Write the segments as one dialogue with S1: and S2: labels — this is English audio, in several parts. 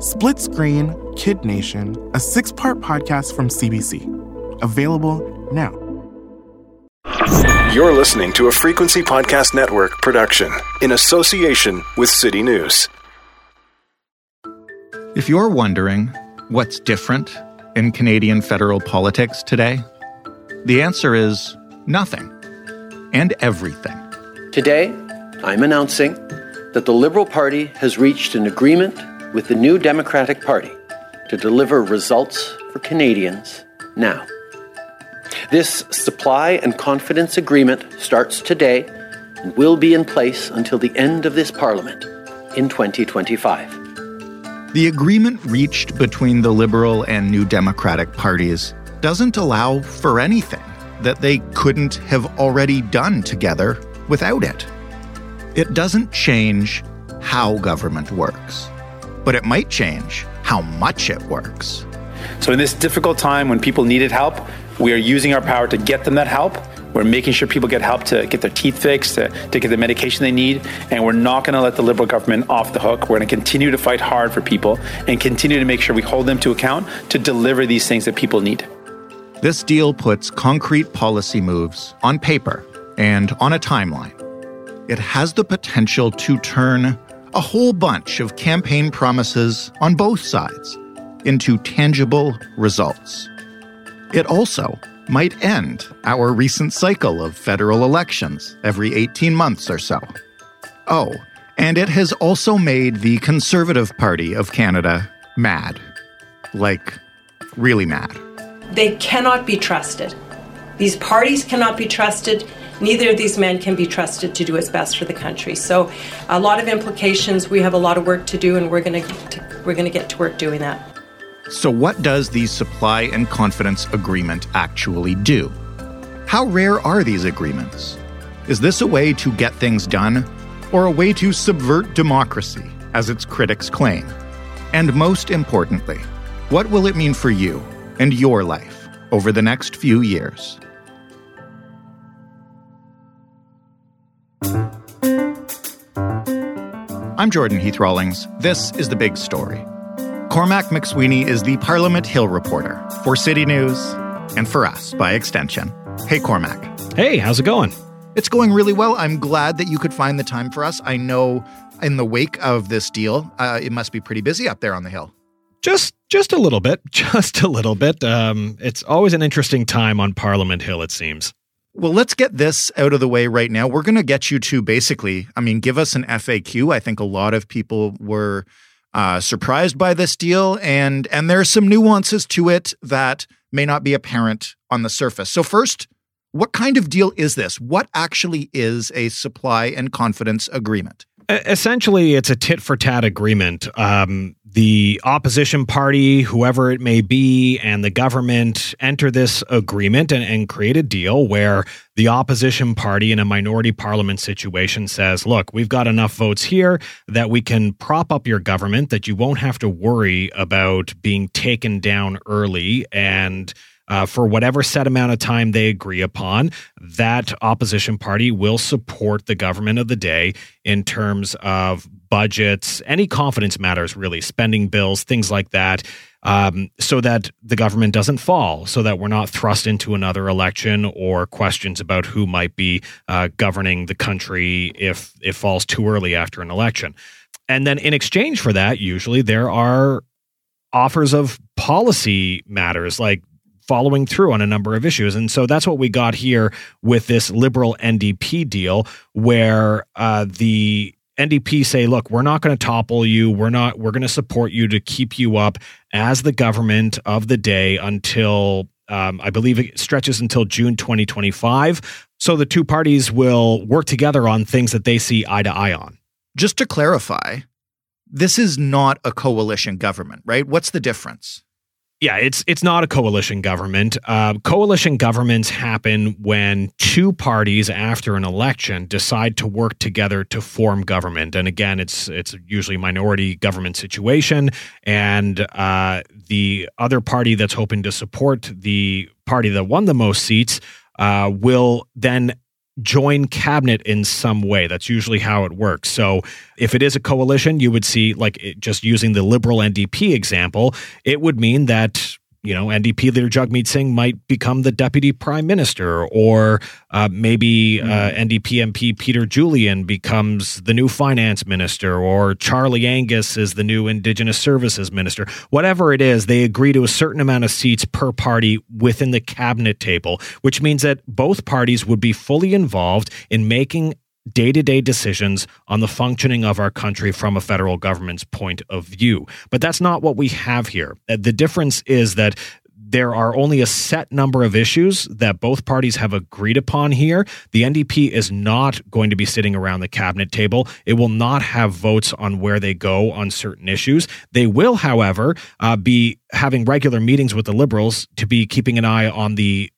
S1: Split Screen Kid Nation, a six part podcast from CBC. Available now.
S2: You're listening to a Frequency Podcast Network production in association with City News.
S3: If you're wondering what's different in Canadian federal politics today, the answer is nothing and everything.
S4: Today, I'm announcing that the Liberal Party has reached an agreement with the New Democratic Party to deliver results for Canadians now. This supply and confidence agreement starts today and will be in place until the end of this Parliament in 2025.
S3: The agreement reached between the Liberal and New Democratic parties doesn't allow for anything that they couldn't have already done together without it. It doesn't change how government works, but it might change how much it works.
S5: So, in this difficult time when people needed help, we are using our power to get them that help. We're making sure people get help to get their teeth fixed, to, to get the medication they need, and we're not going to let the Liberal government off the hook. We're going to continue to fight hard for people and continue to make sure we hold them to account to deliver these things that people need.
S3: This deal puts concrete policy moves on paper and on a timeline. It has the potential to turn a whole bunch of campaign promises on both sides into tangible results. It also might end our recent cycle of federal elections every 18 months or so. Oh, and it has also made the Conservative Party of Canada mad. Like, really mad.
S6: They cannot be trusted. These parties cannot be trusted. Neither of these men can be trusted to do what's best for the country. So, a lot of implications. We have a lot of work to do, and we're going to we're going to get to work doing that.
S3: So, what does the supply and confidence agreement actually do? How rare are these agreements? Is this a way to get things done, or a way to subvert democracy, as its critics claim? And most importantly, what will it mean for you and your life over the next few years? I'm Jordan Heath Rawlings. This is The Big Story. Cormac Mac Sweeney is the Parliament Hill reporter for City News and for us by extension. Hey, Cormac.
S7: Hey, how's it going?
S3: It's going really well. I'm glad that you could find the time for us. I know in the wake of this deal, uh, it must be pretty busy up there on the Hill.
S7: Just just a little bit, just a little bit. Um, it's always an interesting time on Parliament Hill, it seems.
S3: Well, let's get this out of the way right now. We're going to get you to basically, I mean, give us an FAQ. I think a lot of people were uh, surprised by this deal, and and there are some nuances to it that may not be apparent on the surface. So first, what kind of deal is this? What actually is a supply and confidence agreement?
S7: Essentially, it's a tit for tat agreement. Um, the opposition party, whoever it may be, and the government enter this agreement and, and, create a deal where the opposition party in a minority parliament situation says, look, we've got enough votes here that we can prop up your government, that you won't have to worry about being taken down early and uh, for whatever set amount of time they agree upon, that opposition party will support the government of the day in terms of budgets, any confidence matters, really, spending bills, things like that, um, so that the government doesn't fall, so that we're not thrust into another election or questions about who might be uh, governing the country if it falls too early after an election. And then in exchange for that, usually there are offers of policy matters like following through on a number of issues. And so that's what we got here with this liberal NDP deal, where uh, the NDP say, look, we're not going to topple you. We're not, we're going to support you to keep you up as the government of the day until, um, I believe it stretches until June 2025. So the two parties will work together on things that they see eye to eye on.
S3: Just to clarify, this is not a coalition government, right? What's the difference?
S7: Yeah, it's it's not a coalition government. Uh, coalition governments happen when two parties after an election decide to work together to form government. And again, it's it's usually a minority government situation, and uh, the other party that's hoping to support the party that won the most seats uh, will then join cabinet in some way. That's usually how it works. So if it is a coalition, you would see, like just using the Liberal NDP example, it would mean that you know, NDP leader Jagmeet Singh might become the deputy prime minister, or uh, maybe uh, hmm. NDP MP Peter Julian becomes the new finance minister, or Charlie Angus is the new Indigenous Services minister. Whatever it is, they agree to a certain amount of seats per party within the cabinet table, which means that both parties would be fully involved in making day to day decisions on the functioning of our country from a federal government's point of view. But that's not what we have here. Uh, the difference is that there are only a set number of issues that both parties have agreed upon here. The NDP is not going to be sitting around the cabinet table. It will not have votes on where they go on certain issues. They will, however, uh, be having regular meetings with the Liberals to be keeping an eye on the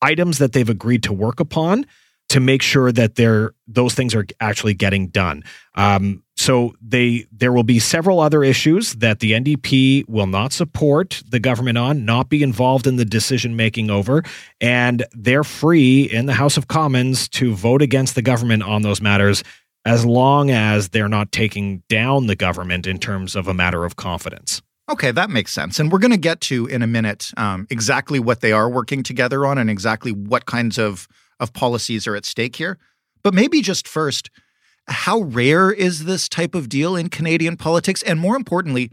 S7: items that they've agreed to work upon to make sure that they're those things are actually getting done. Um, so they there will be several other issues that the NDP will not support the government on, not be involved in the decision making over, and they're free in the House of Commons to vote against the government on those matters as long as they're not taking down the government in terms of a matter of confidence.
S3: Okay, that makes sense. And we're going to get to in a minute um, exactly what they are working together on and exactly what kinds of of policies are at stake here. But maybe just first, how rare is this type of deal in Canadian politics? And more importantly,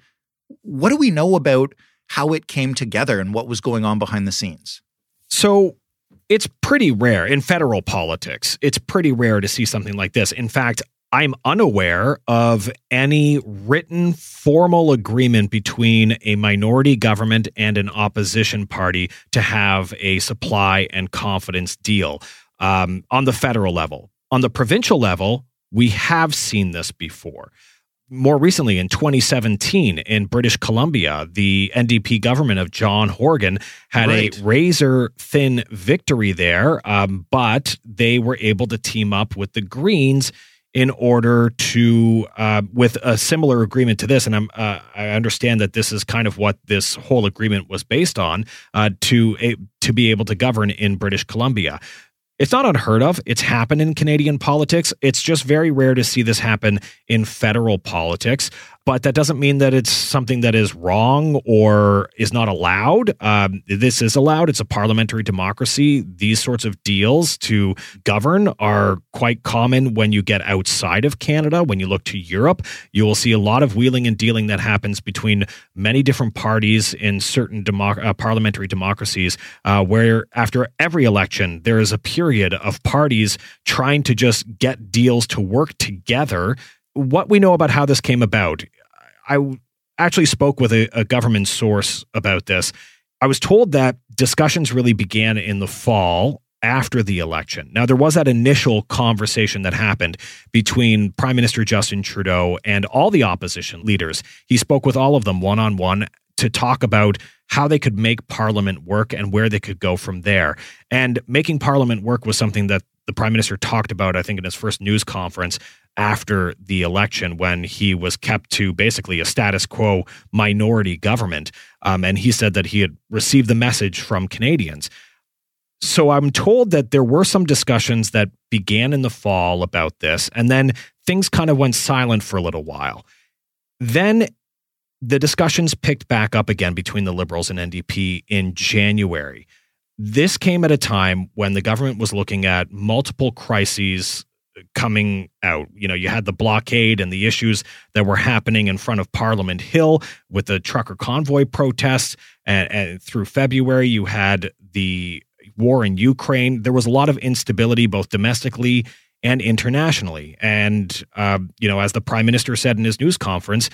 S3: what do we know about how it came together and what was going on behind the scenes?
S7: So it's pretty rare in federal politics. It's pretty rare to see something like this. In fact, I'm unaware of any written formal agreement between a minority government and an opposition party to have a supply and confidence deal um, on the federal level. On the provincial level, we have seen this before. More recently, in 2017, in British Columbia, the NDP government of John Horgan had right. a razor thin victory there, um, but they were able to team up with the Greens in order to uh, with a similar agreement to this and I'm uh, I understand that this is kind of what this whole agreement was based on uh, to a, to be able to govern in British Columbia. It's not unheard of. It's happened in Canadian politics. It's just very rare to see this happen in federal politics but that doesn't mean that it's something that is wrong or is not allowed. Um, this is allowed. It's a parliamentary democracy. These sorts of deals to govern are quite common when you get outside of Canada. When you look to Europe, you will see a lot of wheeling and dealing that happens between many different parties in certain uh, parliamentary democracies, uh, where after every election, there is a period of parties trying to just get deals to work together what we know about how this came about, I actually spoke with a, a government source about this. I was told that discussions really began in the fall after the election. Now, there was that initial conversation that happened between Prime Minister Justin Trudeau and all the opposition leaders. He spoke with all of them one on one to talk about how they could make Parliament work and where they could go from there. And making Parliament work was something that the Prime Minister talked about, I think, in his first news conference after the election when he was kept to basically a status quo minority government. Um, and he said that he had received the message from Canadians. So I'm told that there were some discussions that began in the fall about this, and then things kind of went silent for a little while. Then the discussions picked back up again between the Liberals and NDP in January. This came at a time when the government was looking at multiple crises coming out. You know, you had the blockade and the issues that were happening in front of Parliament Hill with the trucker convoy protests. And, and, through February, you had the war in Ukraine. There was a lot of instability, both domestically and internationally. And, uh, you know, as the prime minister said in his news conference,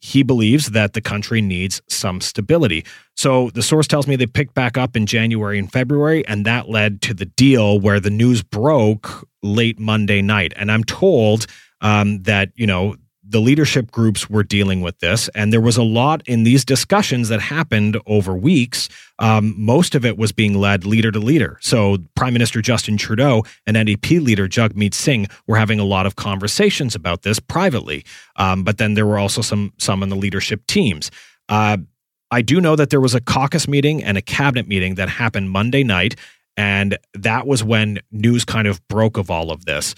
S7: he believes that the country needs some stability. So the source tells me they picked back up in January and February, and that led to the deal where the news broke late Monday night. And I'm told um, that, you know, the leadership groups were dealing with this, and there was a lot in these discussions that happened over weeks. Um, most of it was being led leader to leader. So, Prime Minister Justin Trudeau and NDP leader Jagmeet Singh were having a lot of conversations about this privately. Um, but then there were also some some in the leadership teams. Uh, I do know that there was a caucus meeting and a cabinet meeting that happened Monday night, and that was when news kind of broke of all of this.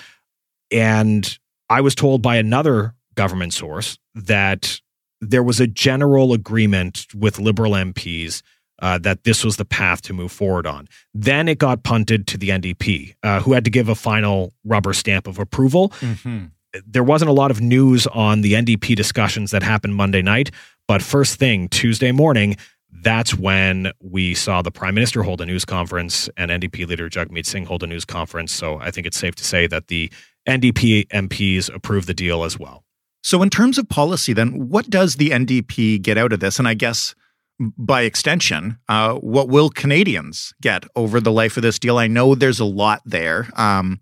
S7: And I was told by another government source that there was a general agreement with Liberal MPs uh, that this was the path to move forward on. Then it got punted to the NDP, uh, who had to give a final rubber stamp of approval. Mm-hmm. There wasn't a lot of news on the NDP discussions that happened Monday night, but first thing Tuesday morning, that's when we saw the prime minister hold a news conference and NDP leader Jagmeet Singh hold a news conference. So I think it's safe to say that the NDP MPs approved the deal as well.
S3: So, in terms of policy, then, what does the NDP get out of this? And I guess by extension, uh, what will Canadians get over the life of this deal? I know there's a lot there. Um,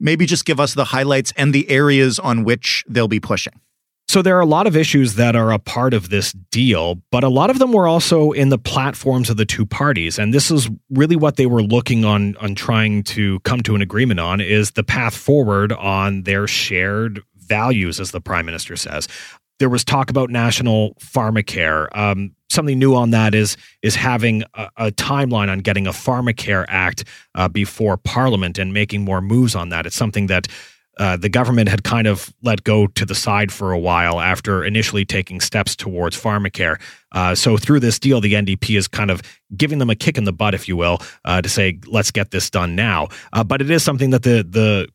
S3: maybe just give us the highlights and the areas on which they'll be pushing.
S7: So there are a lot of issues that are a part of this deal, but a lot of them were also in the platforms of the two parties. And this is really what they were looking on on trying to come to an agreement on is the path forward on their shared values, as the prime minister says. There was talk about national pharmacare. Um, something new on that is is having a, a timeline on getting a pharmacare act uh, before Parliament and making more moves on that. It's something that uh, the government had kind of let go to the side for a while after initially taking steps towards pharmacare. Uh, so through this deal, the NDP is kind of giving them a kick in the butt, if you will, uh, to say let's get this done now. Uh, but it is something that the the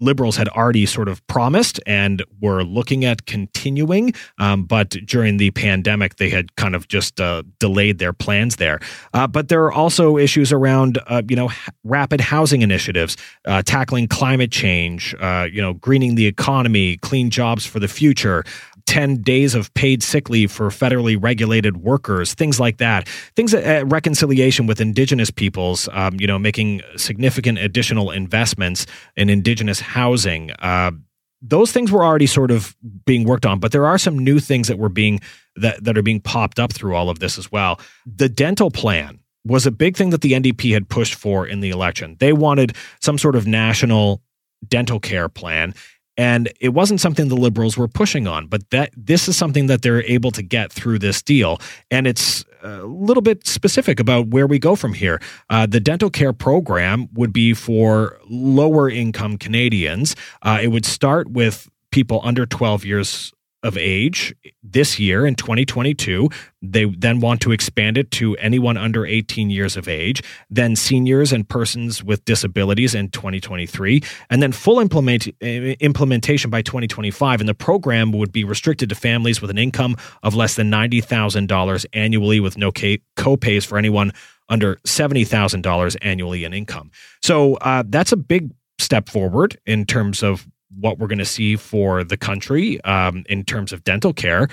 S7: liberals had already sort of promised and were looking at continuing. Um, but during the pandemic, they had kind of just uh, delayed their plans there. Uh, but there are also issues around, uh, you know, rapid housing initiatives, uh, tackling climate change, uh, you know, greening the economy, clean jobs for the future. 10 days of paid sick leave for federally regulated workers, things like that. Things, uh, reconciliation with indigenous peoples, um, you know, making significant additional investments in indigenous housing. Uh, those things were already sort of being worked on, but there are some new things that were being that, that are being popped up through all of this as well. The dental plan was a big thing that the NDP had pushed for in the election. They wanted some sort of national dental care plan and it wasn't something the liberals were pushing on but that this is something that they're able to get through this deal. And it's a little bit specific about where we go from here. Uh, the dental care program would be for lower income canadians. Uh, it would start with people under 12 years of age this year in 2022. They then want to expand it to anyone under 18 years of age, then seniors and persons with disabilities in 2023, and then full implement, implementation by 2025. And the program would be restricted to families with an income of less than $90,000 annually with no co-pays for anyone under $70,000 annually in income. So uh, that's a big step forward in terms of what we're going to see for the country um, in terms of dental care.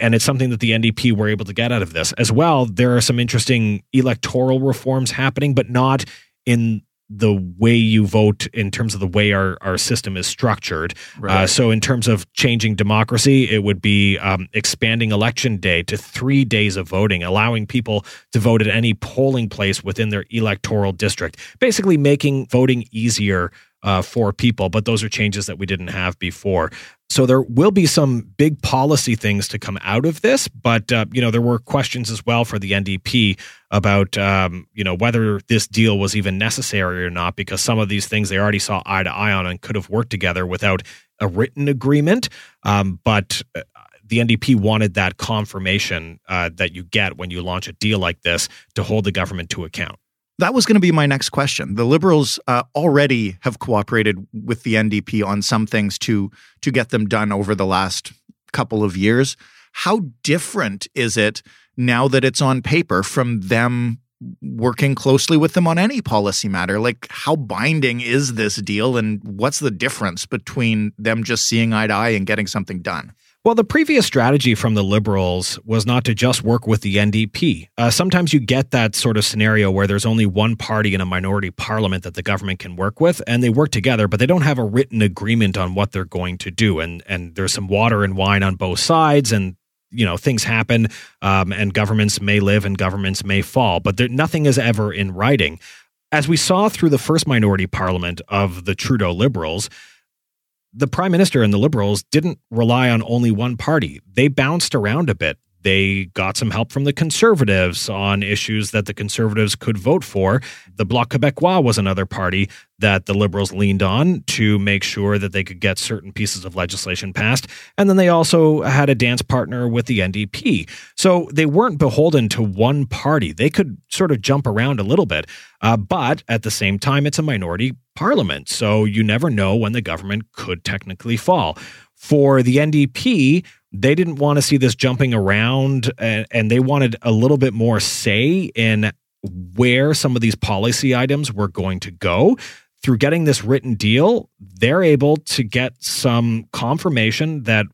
S7: And it's something that the NDP were able to get out of this. As well, there are some interesting electoral reforms happening, but not in the way you vote in terms of the way our, our system is structured. Uh, right. Uh, so, in terms of changing democracy, it would be um, expanding election day to three days of voting, allowing people to vote at any polling place within their electoral district, basically making voting easier uh, for people, but those are changes that we didn't have before. So there will be some big policy things to come out of this, but uh, you know there were questions as well for the NDP about um, you know whether this deal was even necessary or not, because some of these things they already saw eye to eye on and could have worked together without a written agreement. Um, but uh, the NDP wanted that confirmation uh, that you get when you launch a deal like this to hold the government to account.
S3: That was going to be my next question. The Liberals uh, already have cooperated with the NDP on some things to to get them done over the last couple of years. How different is it now that it's on paper from them working closely with them on any policy matter? Like, how binding is this deal, and what's the difference between them just seeing eye to eye and getting something done?
S7: Well, the previous strategy from the Liberals was not to just work with the NDP. Uh, sometimes you get that sort of scenario where there's only one party in a minority parliament that the government can work with, and they work together, but they don't have a written agreement on what they're going to do. And and there's some water and wine on both sides, and you know things happen, um, and governments may live and governments may fall, but there, nothing is ever in writing. As we saw through the first minority parliament of the Trudeau Liberals the prime minister and the liberals didn't rely on only one party. They bounced around a bit. They got some help from the conservatives on issues that the conservatives could vote for. The Bloc Québécois was another party that the liberals leaned on to make sure that they could get certain pieces of legislation passed. And then they also had a dance partner with the NDP. So they weren't beholden to one party. They could sort of jump around a little bit. Uh, but at the same time, it's a minority parliament. So you never know when the government could technically fall. For the NDP, they didn't want to see this jumping around and, and they wanted a little bit more say in where some of these policy items were going to go through getting this written deal, they're able to get some confirmation that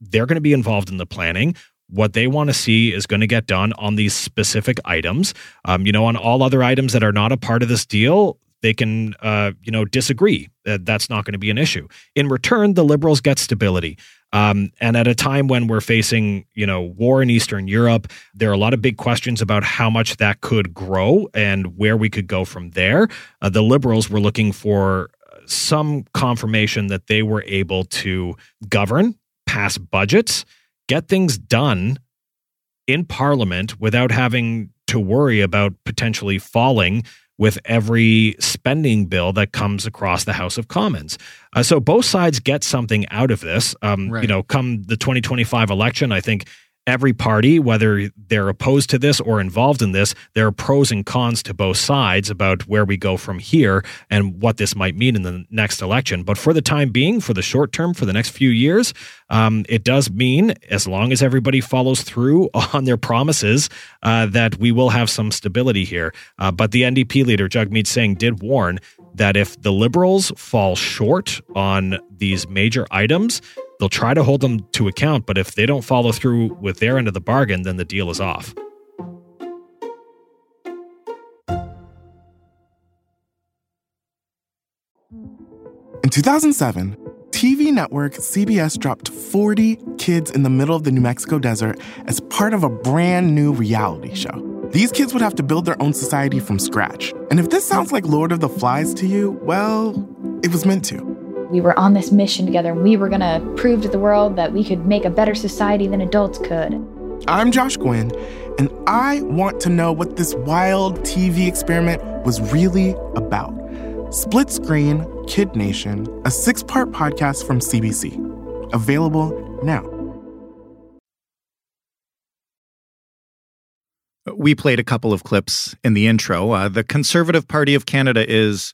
S7: they're going to be involved in the planning. What they want to see is going to get done on these specific items. Um, you know, on all other items that are not a part of this deal, they can, uh, you know, disagree. That that's not going to be an issue. In return, the liberals get stability. Um, and at a time when we're facing, you know, war in Eastern Europe, there are a lot of big questions about how much that could grow and where we could go from there. Uh, the liberals were looking for some confirmation that they were able to govern, pass budgets, get things done in Parliament without having to worry about potentially falling with every spending bill that comes across the House of Commons. Uh, so both sides get something out of this. Um, right. You know, come the 2025 election, I think every party, whether they're opposed to this or involved in this, there are pros and cons to both sides about where we go from here and what this might mean in the next election. But for the time being, for the short term, for the next few years, um, it does mean, as long as everybody follows through on their promises, uh, that we will have some stability here. Uh, but the NDP leader, Jagmeet Singh, did warn that if the Liberals fall short on these major items, They'll try to hold them to account, but if they don't follow through with their end of the bargain, then the deal is off.
S1: In 2007, TV network CBS dropped 40 kids in the middle of the New Mexico desert as part of a brand new reality show. These kids would have to build their own society from scratch. And if this sounds like Lord of the Flies to you, well, it was meant to.
S8: We were on this mission together and we were going to prove to the world that we could make a better society than adults could.
S1: I'm Josh Gwynn, and I want to know what this wild TV experiment was really about. Split Screen Kid Nation, a six part podcast from CBC. Available now.
S3: We played a couple of clips in the intro. Uh, the Conservative Party of Canada is,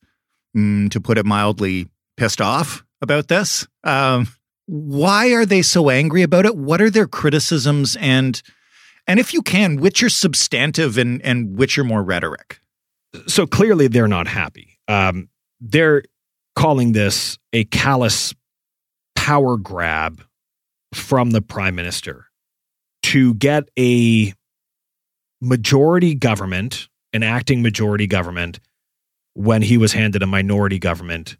S3: mm, to put it mildly, pissed off about this. Um, why are they so angry about it? What are their criticisms and and if you can, which are substantive and and which are more rhetoric?
S7: So clearly they're not happy. Um, they're calling this a callous power grab from the prime minister to get a majority government, an acting majority government, when he was handed a minority government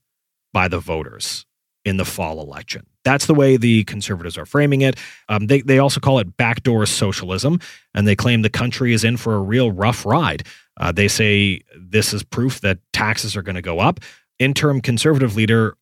S7: by the voters in the fall election. That's the way the conservatives are framing it. Um, they, they also call it backdoor socialism, and they claim the country is in for a real rough ride. Uh, they say this is proof that taxes are going to go up. Interim conservative leader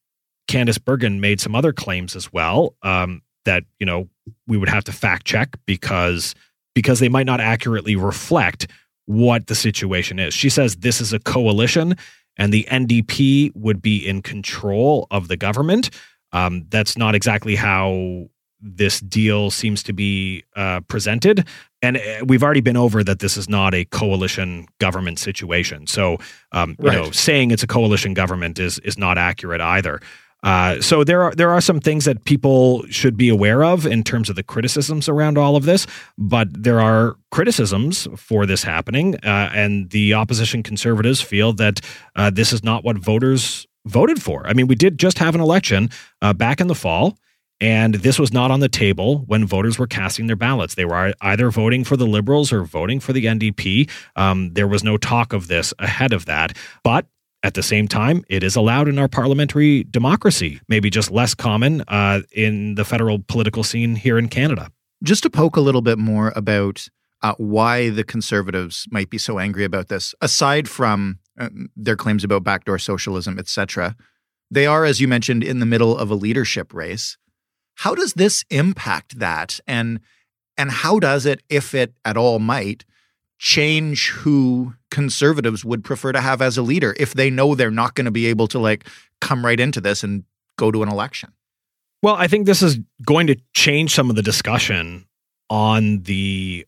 S7: Candice Bergen made some other claims as well um, that you know we would have to fact check because because they might not accurately reflect what the situation is. She says this is a coalition and the NDP would be in control of the government. Um, that's not exactly how this deal seems to be uh, presented. And uh, we've already been over that this is not a coalition government situation. So, um, you know, saying it's a coalition government is is not accurate either. Uh, so there are there are some things that people should be aware of in terms of the criticisms around all of this, but there are criticisms for this happening, uh, and the opposition conservatives feel that uh, this is not what voters voted for. I mean, we did just have an election uh, back in the fall. And this was not on the table when voters were casting their ballots. They were either voting for the Liberals or voting for the NDP. Um, there was no talk of this ahead of that. But at the same time, it is allowed in our parliamentary democracy, maybe just less common uh, in the federal political scene here in Canada.
S3: Just to poke a little bit more about uh, why the conservatives might be so angry about this, aside from uh, their claims about backdoor socialism, etc., they are, as you mentioned, in the middle of a leadership race. How does this impact that, and and how does it, if it at all might, change who conservatives would prefer to have as a leader if they know they're not going to be able to like come right into this and go to an election?
S7: Well, I think this is going to change some of the discussion on the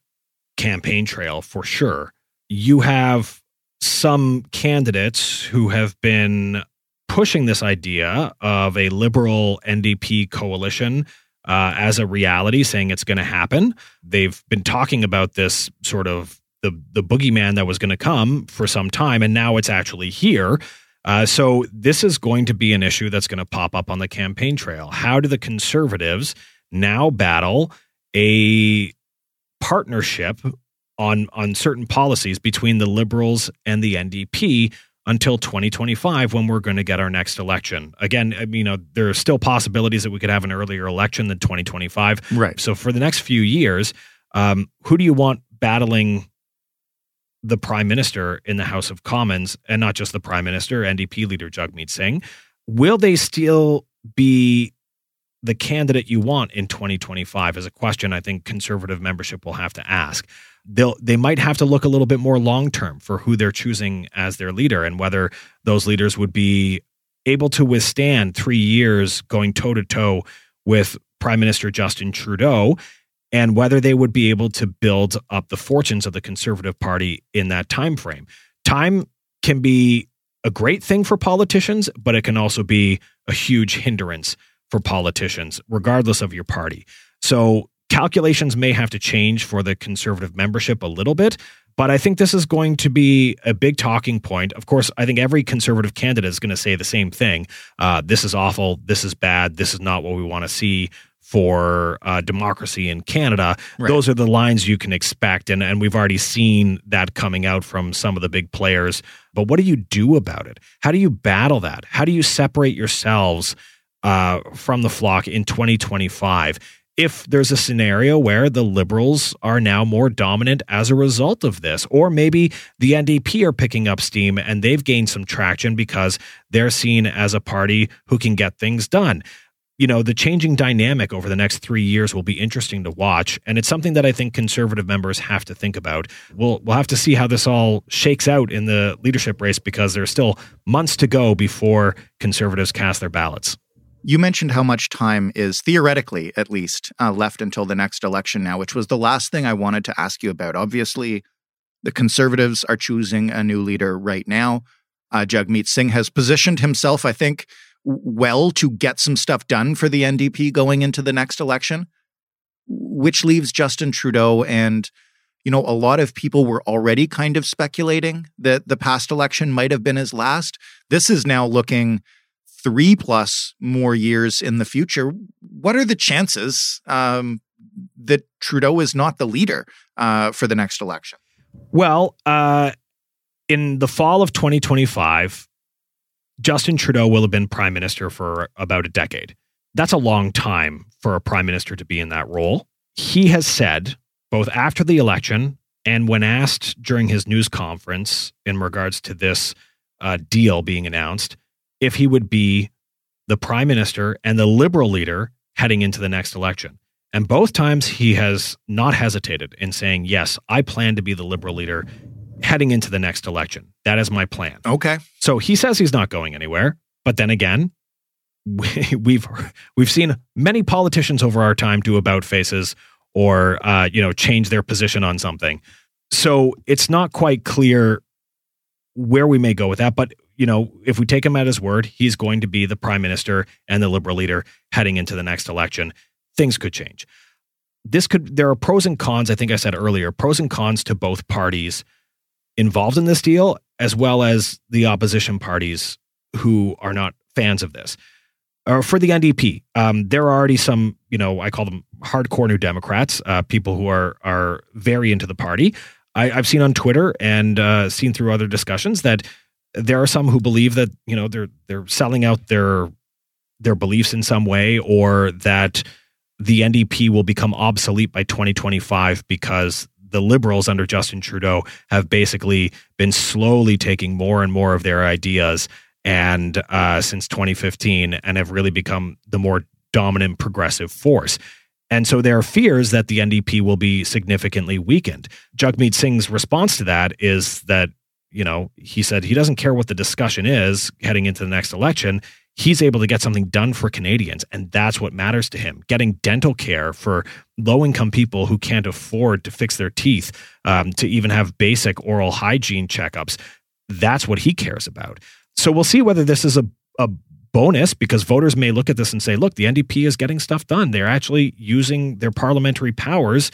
S7: campaign trail for sure. You have some candidates who have been pushing this idea of a liberal NDP coalition uh, as a reality, saying it's going to happen. They've been talking about this sort of the the boogeyman that was going to come for some time, and now it's actually here. Uh, so this is going to be an issue that's going to pop up on the campaign trail. How do the conservatives now battle a partnership on on certain policies between the liberals and the NDP until 2025 when we're going to get our next election. Again, you know, there are still possibilities that we could have an earlier election than 2025.
S3: Right.
S7: So for the next few years, um, who do you want battling the prime minister in the House of Commons and not just the prime minister, NDP leader Jagmeet Singh? Will they still be the candidate you want in 2025 is a question I think conservative membership will have to ask they'll they might have to look a little bit more long term for who they're choosing as their leader and whether those leaders would be able to withstand three years going toe to toe with Prime Minister Justin Trudeau and whether they would be able to build up the fortunes of the Conservative Party in that time frame. Time can be a great thing for politicians, but it can also be a huge hindrance for politicians, regardless of your party. So calculations may have to change for the conservative membership a little bit, but I think this is going to be a big talking point. Of course, I think every conservative candidate is going to say the same thing. Uh, this is awful. This is bad. This is not what we want to see for uh, democracy in Canada. Right. Those are the lines you can expect. And, and we've already seen that coming out from some of the big players. But what do you do about it? How do you battle that? How do you separate yourselves uh, from the flock in 2025? if there's a scenario where the liberals are now more dominant as a result of this, or maybe the NDP are picking up steam and they've gained some traction because they're seen as a party who can get things done. You know, the changing dynamic over the next three years will be interesting to watch. And it's something that I think conservative members have to think about. We'll, we'll have to see how this all shakes out in the leadership race because there's still months to go before conservatives cast their ballots.
S3: You mentioned how much time is theoretically, at least, uh, left until the next election now, which was the last thing I wanted to ask you about. Obviously, the conservatives are choosing a new leader right now. Uh, Jagmeet Singh has positioned himself, I think, well to get some stuff done for the NDP going into the next election, which leaves Justin Trudeau and you know, a lot of people were already kind of speculating that the past election might have been his last. This is now looking three plus more years in the future, what are the chances um, that Trudeau is not the leader uh, for the next election?
S7: Well, uh, in the fall of 2025, Justin Trudeau will have been prime minister for about a decade. That's a long time for a prime minister to be in that role. He has said, both after the election and when asked during his news conference in regards to this uh, deal being announced, if he would be the prime minister and the liberal leader heading into the next election. And both times he has not hesitated in saying, Yes, I plan to be the liberal leader heading into the next election. That is my plan.
S3: Okay.
S7: So he says he's not going anywhere. But then again, we've we've seen many politicians over our time do about faces or uh, you know change their position on something. So it's not quite clear where we may go with that. But you know, if we take him at his word, he's going to be the prime minister and the liberal leader heading into the next election. Things could change. This could, there are pros and cons, I think I said earlier, pros and cons to both parties involved in this deal, as well as the opposition parties who are not fans of this. or for the NDP, um, there are already some, you know, I call them hardcore New Democrats, uh, people who are are very into the party. I, have seen on Twitter and uh, seen through other discussions that there are some who believe that you know they're they're selling out their their beliefs in some way, or that the NDP will become obsolete by 2025 because the liberals under Justin Trudeau have basically been slowly taking more and more of their ideas and uh, since 2015 and have really become the more dominant progressive force. And so there are fears that the NDP will be significantly weakened. Jagmeet Singh's response to that is that, you know, he said he doesn't care what the discussion is heading into the next election. He's able to get something done for Canadians, and that's what matters to him. Getting dental care for low income people who can't afford to fix their teeth, um, to even have basic oral hygiene checkups. That's what he cares about. So we'll see whether this is a, a bonus because voters may look at this and say, look, the NDP is getting stuff done. They're actually using their parliamentary powers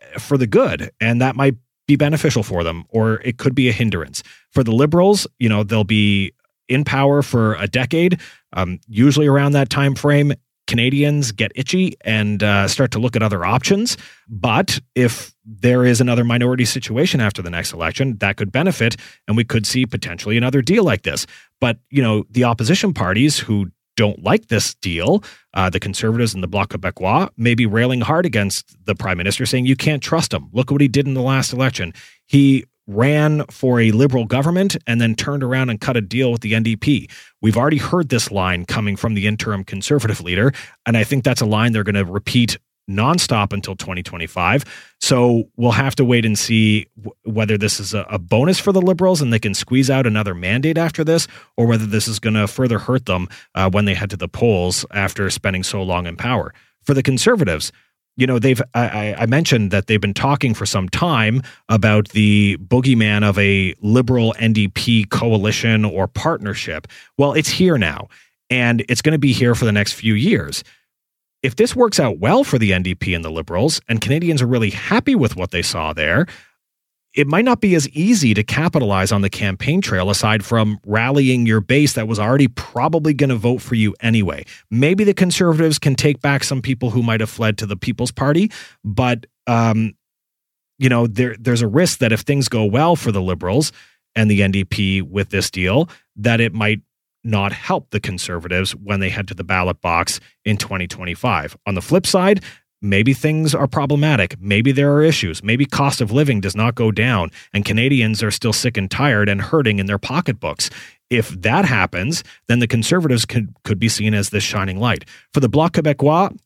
S7: eh, for the good. And that might be beneficial for them, or it could be a hindrance. For the liberals, you know, they'll be in power for a decade, um, usually around that time frame. Canadians get itchy and uh, start to look at other options. But if there is another minority situation after the next election, that could benefit, and we could see potentially another deal like this. But you know, the opposition parties who don't like this deal, uh, the Conservatives and the Bloc Québécois, may be railing hard against the Prime Minister, saying you can't trust him. Look what he did in the last election. He ran for a liberal government and then turned around and cut a deal with the NDP. We've already heard this line coming from the interim conservative leader, and I think that's a line they're going to repeat nonstop until 2025. So we'll have to wait and see w- whether this is a, a, bonus for the liberals and they can squeeze out another mandate after this, or whether this is going to further hurt them uh, when they head to the polls after spending so long in power. For the conservatives, you know they've I, I, mentioned that they've been talking for some time about the boogeyman of a liberal ndp coalition or partnership. Well it's here now and it's going to be here for the next few years. If this works out well for the ndp and the liberals and canadians are really happy with what they saw there it might not be as easy to capitalize on the campaign trail aside from rallying your base that was already probably going to vote for you anyway. Maybe the conservatives can take back some people who might have fled to the People's Party, but um, you know there there's a risk that if things go well for the liberals and the NDP with this deal, that it might not help the conservatives when they head to the ballot box in 2025. On the flip side, maybe things are problematic. Maybe there are issues. Maybe cost of living does not go down and Canadians are still sick and tired and hurting in their pocketbooks. If that happens, then the conservatives could, could be seen as this shining light. For the Bloc Québécois,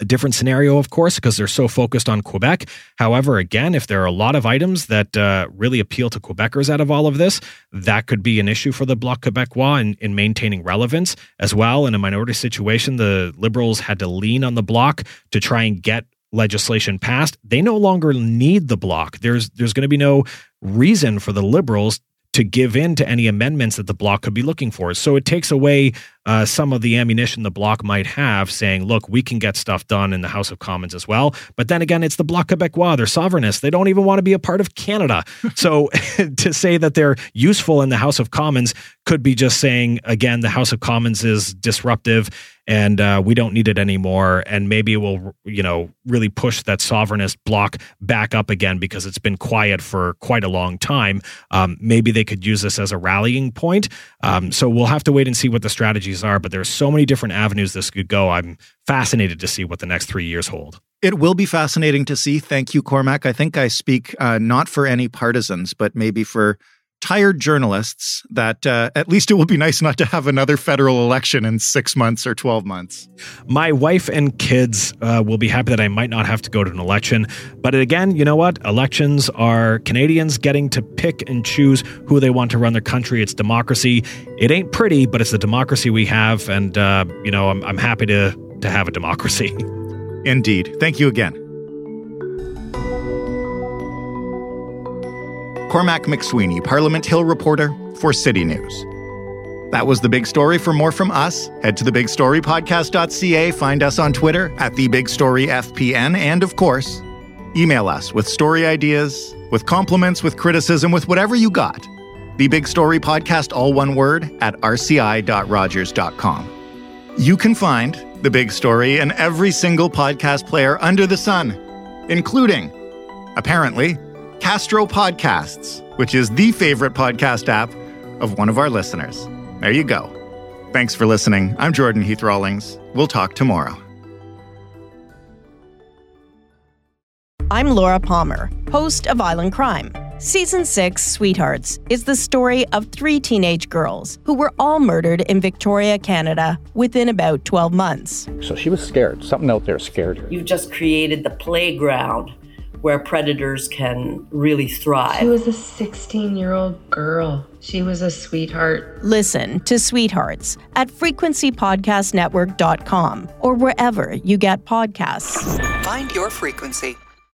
S7: a different scenario, of course, because they're so focused on Quebec. However, again, if there are a lot of items that uh, really appeal to Quebecers out of all of this, that could be an issue for the Bloc Québécois in, in maintaining relevance as well. In a minority situation, the Liberals had to lean on the Bloc to try and get legislation passed. They no longer need the Bloc. There's there's going to be no reason for the Liberals to give in to any amendments that the bloc could be looking for. So it takes away uh, some of the ammunition the bloc might have, saying, look, we can get stuff done in the House of Commons as well. But then again, it's the Bloc Québécois. They're sovereignists. They don't even want to be a part of Canada. so to say that they're useful in the House of Commons could be just saying, again, the House of Commons is disruptive and uh, we don't need it anymore. And maybe it will, you know, really push that sovereignist bloc back up again because it's been quiet for quite a long time. Um, maybe they could use this as a rallying point. Um, so we'll have to wait and see what the strategies are. But there's so many different avenues this could go. I'm fascinated to see what the next three years hold.
S3: It will be fascinating to see. Thank you, Cormac. I think I speak uh, not for any partisans, but maybe for tired journalists that uh, at least it will be nice not to have another federal election in six months or 12 months.
S7: My wife and kids uh, will be happy that I might not have to go to an election. But again, you know what? Elections are Canadians getting to pick and choose who they want to run their country. It's democracy. It ain't pretty, but it's the democracy we have. And, uh, you know, I'm, I'm happy to, to have a democracy.
S3: Indeed. Thank you again. Cormac Mac Sweeney, Parliament Hill reporter for City News. That was the big story. For more from us, head to thebigstorypodcast.ca, find us on Twitter at thebigstoryfpn, and of course, email us with story ideas, with compliments, with criticism, with whatever you got. The Big Story Podcast, all one word, at rci.rogers.com. You can find the big story in every single podcast player under the sun, including, apparently, Castro Podcasts, which is the favorite podcast app of one of our listeners. There you go. Thanks for listening. I'm Jordan Heath Rawlings. We'll talk tomorrow.
S9: I'm Laura Palmer, host of Island Crime. Season 6, Sweethearts, is the story of three teenage girls who were all murdered in Victoria, Canada within about 12 months.
S10: So she was scared. Something out there scared her.
S11: You've just created the playground where predators can really thrive.
S12: She was a 16 year old girl. She was a sweetheart.
S9: Listen to Sweethearts at frequencypodcastnetwork.com or wherever you get podcasts.
S13: Find your frequency.